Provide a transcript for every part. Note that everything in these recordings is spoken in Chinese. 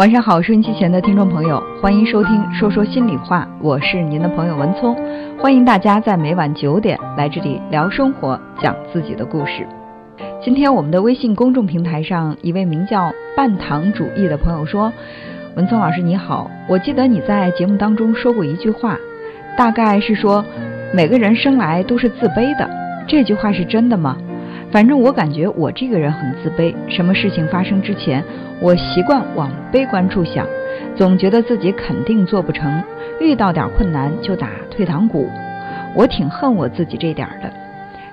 晚上好，收音机前的听众朋友，欢迎收听《说说心里话》，我是您的朋友文聪，欢迎大家在每晚九点来这里聊生活，讲自己的故事。今天我们的微信公众平台上，一位名叫半糖主义的朋友说：“文聪老师你好，我记得你在节目当中说过一句话，大概是说每个人生来都是自卑的，这句话是真的吗？”反正我感觉我这个人很自卑，什么事情发生之前，我习惯往悲观处想，总觉得自己肯定做不成，遇到点困难就打退堂鼓。我挺恨我自己这点的。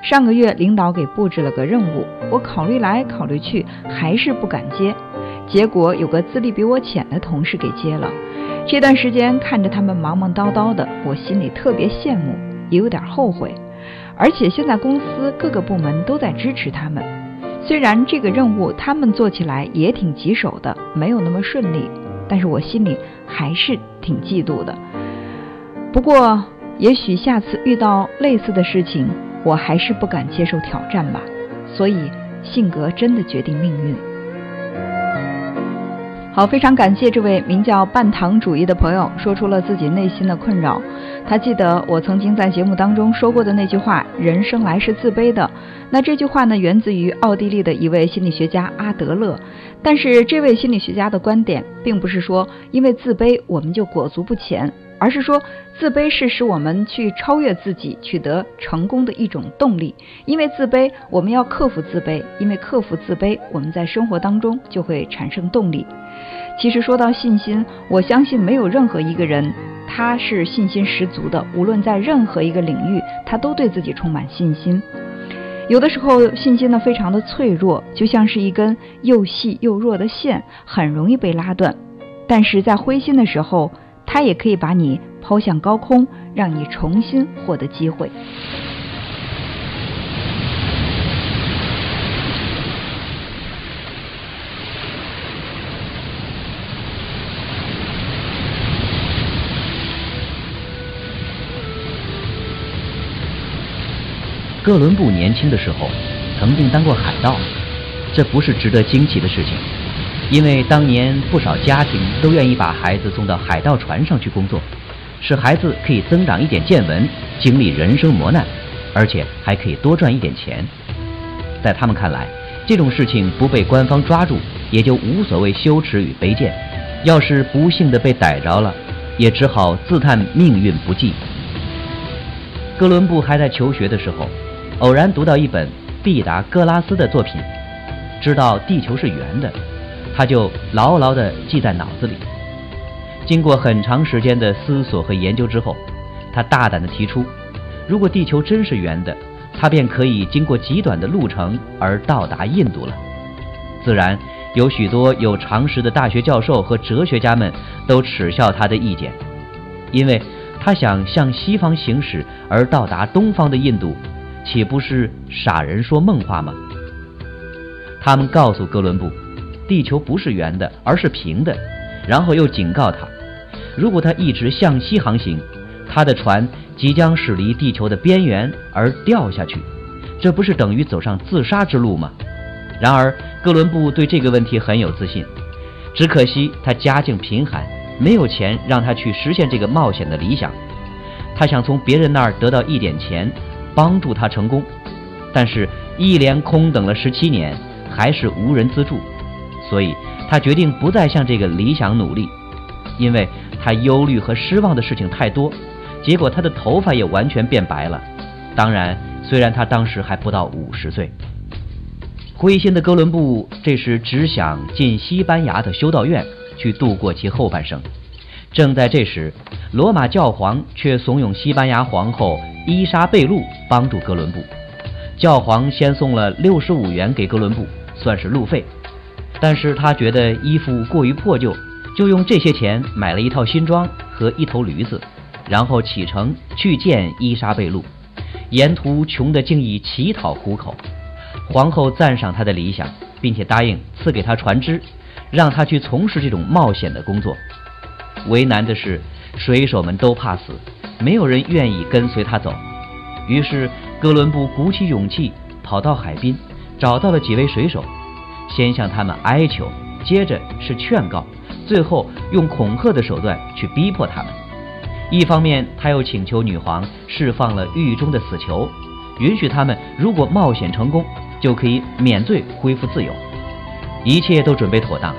上个月领导给布置了个任务，我考虑来考虑去，还是不敢接。结果有个资历比我浅的同事给接了。这段时间看着他们忙忙叨叨的，我心里特别羡慕，也有点后悔。而且现在公司各个部门都在支持他们，虽然这个任务他们做起来也挺棘手的，没有那么顺利，但是我心里还是挺嫉妒的。不过，也许下次遇到类似的事情，我还是不敢接受挑战吧。所以，性格真的决定命运。好，非常感谢这位名叫半糖主义的朋友说出了自己内心的困扰。他记得我曾经在节目当中说过的那句话：“人生来是自卑的。”那这句话呢，源自于奥地利的一位心理学家阿德勒。但是这位心理学家的观点，并不是说因为自卑我们就裹足不前。而是说，自卑是使我们去超越自己、取得成功的一种动力。因为自卑，我们要克服自卑；因为克服自卑，我们在生活当中就会产生动力。其实说到信心，我相信没有任何一个人他是信心十足的，无论在任何一个领域，他都对自己充满信心。有的时候，信心呢非常的脆弱，就像是一根又细又弱的线，很容易被拉断。但是在灰心的时候，他也可以把你抛向高空，让你重新获得机会。哥伦布年轻的时候曾经当过海盗，这不是值得惊奇的事情。因为当年不少家庭都愿意把孩子送到海盗船上去工作，使孩子可以增长一点见闻，经历人生磨难，而且还可以多赚一点钱。在他们看来，这种事情不被官方抓住，也就无所谓羞耻与卑贱；要是不幸的被逮着了，也只好自叹命运不济。哥伦布还在求学的时候，偶然读到一本毕达哥拉斯的作品，知道地球是圆的。他就牢牢地记在脑子里。经过很长时间的思索和研究之后，他大胆地提出：如果地球真是圆的，他便可以经过极短的路程而到达印度了。自然，有许多有常识的大学教授和哲学家们都耻笑他的意见，因为他想向西方行驶而到达东方的印度，岂不是傻人说梦话吗？他们告诉哥伦布。地球不是圆的，而是平的。然后又警告他，如果他一直向西航行，他的船即将驶离地球的边缘而掉下去，这不是等于走上自杀之路吗？然而，哥伦布对这个问题很有自信，只可惜他家境贫寒，没有钱让他去实现这个冒险的理想。他想从别人那儿得到一点钱，帮助他成功，但是，一连空等了十七年，还是无人资助。所以，他决定不再向这个理想努力，因为他忧虑和失望的事情太多。结果，他的头发也完全变白了。当然，虽然他当时还不到五十岁。灰心的哥伦布这时只想进西班牙的修道院去度过其后半生。正在这时，罗马教皇却怂恿西班牙皇后伊莎贝露帮助哥伦布。教皇先送了六十五元给哥伦布，算是路费。但是他觉得衣服过于破旧，就用这些钱买了一套新装和一头驴子，然后启程去见伊莎贝露。沿途穷得竟以乞讨糊口。皇后赞赏他的理想，并且答应赐给他船只，让他去从事这种冒险的工作。为难的是，水手们都怕死，没有人愿意跟随他走。于是哥伦布鼓起勇气跑到海滨，找到了几位水手。先向他们哀求，接着是劝告，最后用恐吓的手段去逼迫他们。一方面，他又请求女皇释放了狱中的死囚，允许他们如果冒险成功，就可以免罪恢复自由。一切都准备妥当。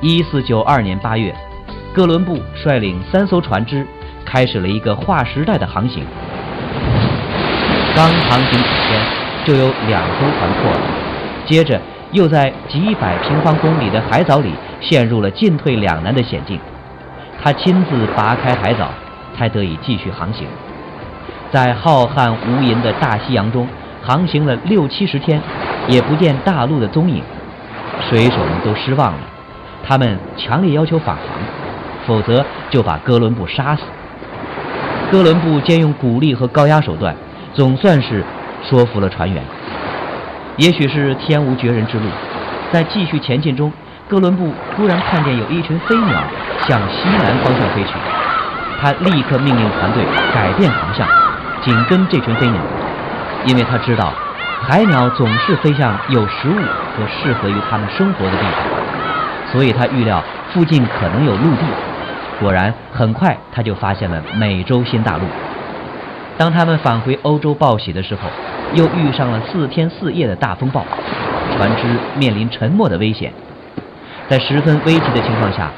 一四九二年八月，哥伦布率领三艘船只，开始了一个划时代的航行。刚航行几天，就有两艘船破了，接着又在几百平方公里的海藻里陷入了进退两难的险境。他亲自拔开海藻。才得以继续航行，在浩瀚无垠的大西洋中航行了六七十天，也不见大陆的踪影。水手们都失望了，他们强烈要求返航，否则就把哥伦布杀死。哥伦布兼用鼓励和高压手段，总算是说服了船员。也许是天无绝人之路，在继续前进中，哥伦布突然看见有一群飞鸟向西南方向飞去。他立刻命令船队改变航向，紧跟这群飞鸟，因为他知道海鸟总是飞向有食物和适合于它们生活的地方，所以他预料附近可能有陆地。果然，很快他就发现了美洲新大陆。当他们返回欧洲报喜的时候，又遇上了四天四夜的大风暴，船只面临沉没的危险。在十分危急的情况下。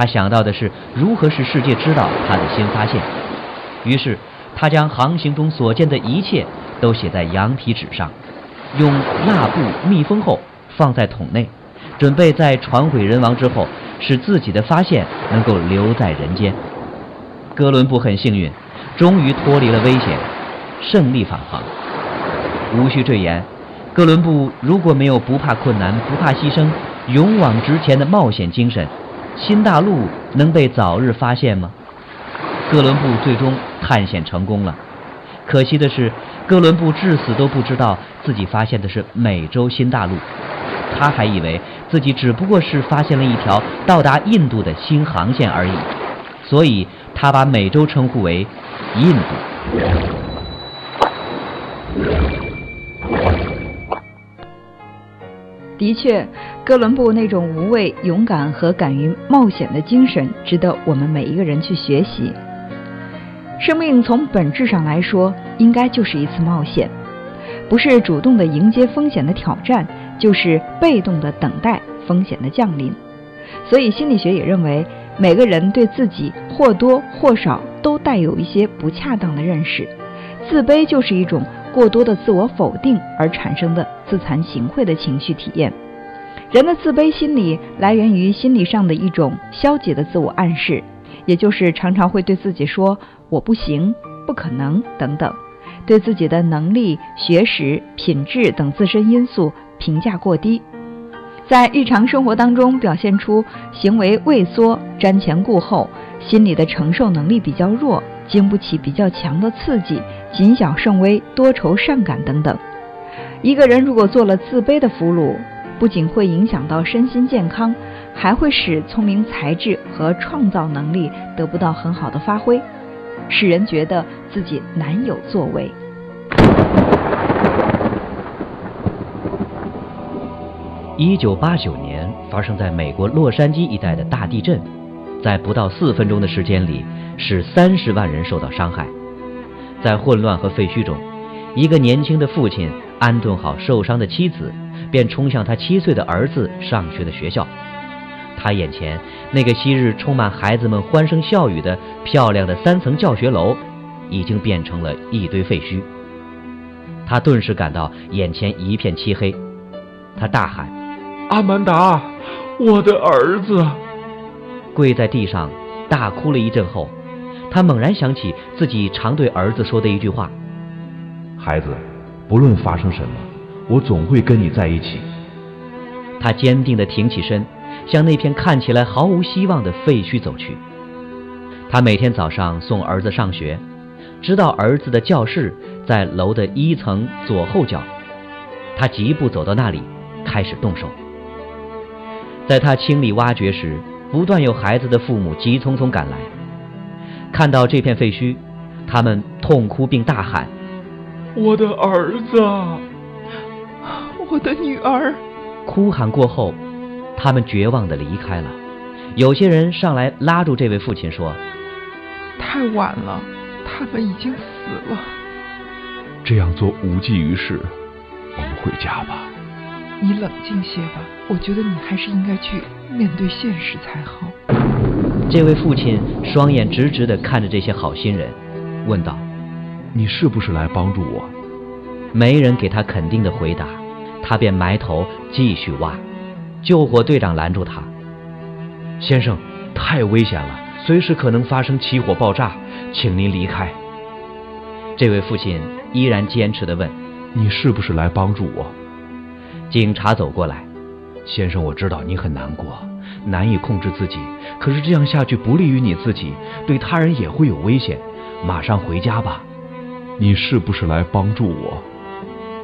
他想到的是如何使世界知道他的新发现，于是他将航行中所见的一切都写在羊皮纸上，用蜡布密封后放在桶内，准备在船毁人亡之后，使自己的发现能够留在人间。哥伦布很幸运，终于脱离了危险，胜利返航。无需赘言，哥伦布如果没有不怕困难、不怕牺牲、勇往直前的冒险精神。新大陆能被早日发现吗？哥伦布最终探险成功了，可惜的是，哥伦布至死都不知道自己发现的是美洲新大陆，他还以为自己只不过是发现了一条到达印度的新航线而已，所以他把美洲称呼为印度。的确。哥伦布那种无畏、勇敢和敢于冒险的精神，值得我们每一个人去学习。生命从本质上来说，应该就是一次冒险，不是主动的迎接风险的挑战，就是被动的等待风险的降临。所以，心理学也认为，每个人对自己或多或少都带有一些不恰当的认识。自卑就是一种过多的自我否定而产生的自惭形秽的情绪体验。人的自卑心理来源于心理上的一种消极的自我暗示，也就是常常会对自己说“我不行”“不可能”等等，对自己的能力、学识、品质等自身因素评价过低，在日常生活当中表现出行为畏缩、瞻前顾后，心理的承受能力比较弱，经不起比较强的刺激，谨小慎微、多愁善感等等。一个人如果做了自卑的俘虏，不仅会影响到身心健康，还会使聪明才智和创造能力得不到很好的发挥，使人觉得自己难有作为。一九八九年发生在美国洛杉矶一带的大地震，在不到四分钟的时间里，使三十万人受到伤害。在混乱和废墟中，一个年轻的父亲安顿好受伤的妻子。便冲向他七岁的儿子上学的学校，他眼前那个昔日充满孩子们欢声笑语的漂亮的三层教学楼，已经变成了一堆废墟。他顿时感到眼前一片漆黑，他大喊：“阿曼达，我的儿子！”跪在地上大哭了一阵后，他猛然想起自己常对儿子说的一句话：“孩子，不论发生什么。”我总会跟你在一起。他坚定地挺起身，向那片看起来毫无希望的废墟走去。他每天早上送儿子上学，直到儿子的教室在楼的一层左后角。他疾步走到那里，开始动手。在他清理挖掘时，不断有孩子的父母急匆匆赶来，看到这片废墟，他们痛哭并大喊：“我的儿子！”我的女儿，哭喊过后，他们绝望地离开了。有些人上来拉住这位父亲说：“太晚了，他们已经死了。这样做无济于事，我们回家吧。你冷静些吧，我觉得你还是应该去面对现实才好。”这位父亲双眼直直地看着这些好心人，问道：“你是不是来帮助我？”没人给他肯定的回答，他便埋头继续挖。救火队长拦住他。先生，太危险了，随时可能发生起火爆炸，请您离开。这位父亲依然坚持地问：“你是不是来帮助我？”警察走过来，先生，我知道你很难过，难以控制自己，可是这样下去不利于你自己，对他人也会有危险。马上回家吧。你是不是来帮助我？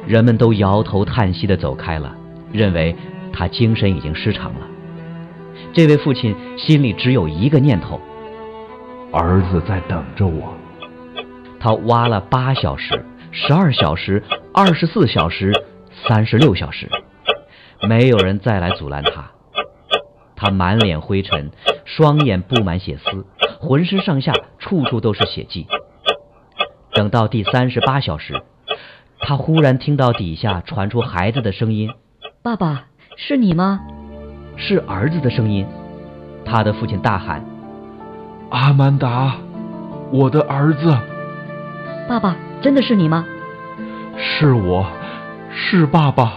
人们都摇头叹息地走开了，认为他精神已经失常了。这位父亲心里只有一个念头：儿子在等着我。他挖了八小时、十二小时、二十四小时、三十六小时，没有人再来阻拦他。他满脸灰尘，双眼布满血丝，浑身上下处处都是血迹。等到第三十八小时，他忽然听到底下传出孩子的声音：“爸爸，是你吗？”是儿子的声音，他的父亲大喊：“阿曼达，我的儿子！”爸爸，真的是你吗？是我，是爸爸，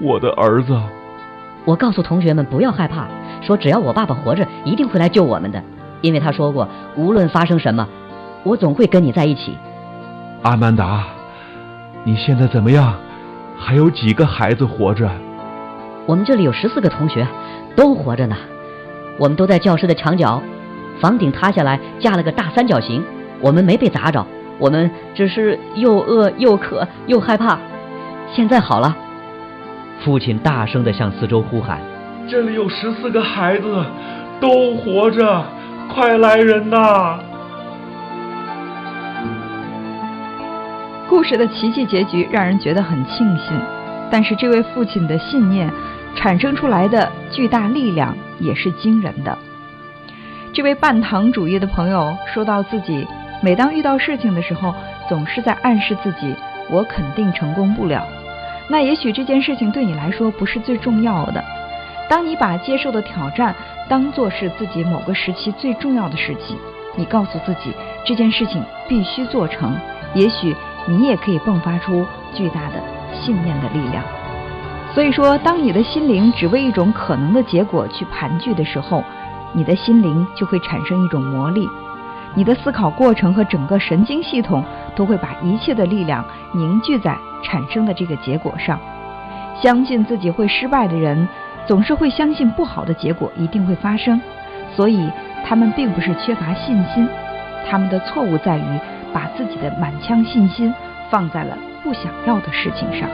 我的儿子。我告诉同学们不要害怕，说只要我爸爸活着，一定会来救我们的，因为他说过，无论发生什么，我总会跟你在一起。阿曼达，你现在怎么样？还有几个孩子活着？我们这里有十四个同学。都活着呢，我们都在教室的墙角，房顶塌下来架了个大三角形，我们没被砸着，我们只是又饿又渴又害怕，现在好了。父亲大声地向四周呼喊：“这里有十四个孩子，都活着，快来人呐！”故事的奇迹结局让人觉得很庆幸，但是这位父亲的信念。产生出来的巨大力量也是惊人的。这位半糖主义的朋友说到自己，每当遇到事情的时候，总是在暗示自己，我肯定成功不了。那也许这件事情对你来说不是最重要的。当你把接受的挑战当做是自己某个时期最重要的事情，你告诉自己这件事情必须做成，也许你也可以迸发出巨大的信念的力量。所以说，当你的心灵只为一种可能的结果去盘踞的时候，你的心灵就会产生一种魔力，你的思考过程和整个神经系统都会把一切的力量凝聚在产生的这个结果上。相信自己会失败的人，总是会相信不好的结果一定会发生，所以他们并不是缺乏信心，他们的错误在于把自己的满腔信心放在了不想要的事情上。